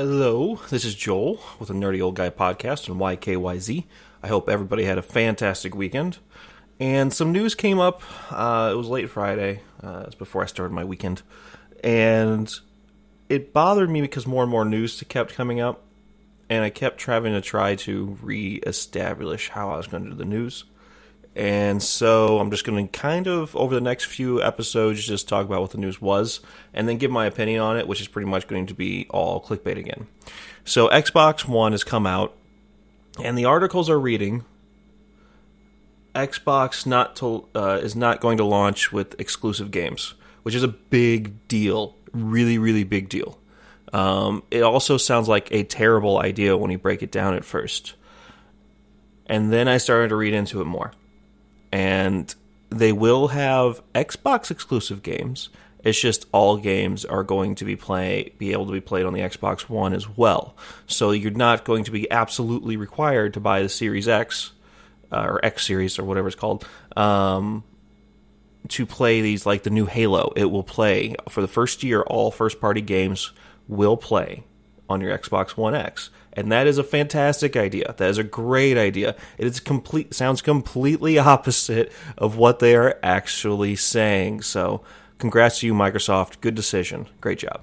Hello, this is Joel with the Nerdy Old Guy podcast on YKYZ. I hope everybody had a fantastic weekend. And some news came up. Uh, it was late Friday. Uh, it was before I started my weekend. And it bothered me because more and more news kept coming up. And I kept trying to try to re-establish how I was going to do the news. And so I'm just going to kind of, over the next few episodes, just talk about what the news was and then give my opinion on it, which is pretty much going to be all clickbait again. So Xbox One has come out, and the articles are reading Xbox not to, uh, is not going to launch with exclusive games, which is a big deal. Really, really big deal. Um, it also sounds like a terrible idea when you break it down at first. And then I started to read into it more and they will have Xbox exclusive games. It's just all games are going to be play be able to be played on the Xbox One as well. So you're not going to be absolutely required to buy the Series X uh, or X Series or whatever it's called um, to play these like the new Halo. It will play for the first year. All first party games will play on your Xbox One X and that is a fantastic idea. That is a great idea. It complete sounds completely opposite of what they are actually saying. So, congrats to you, Microsoft. Good decision. Great job.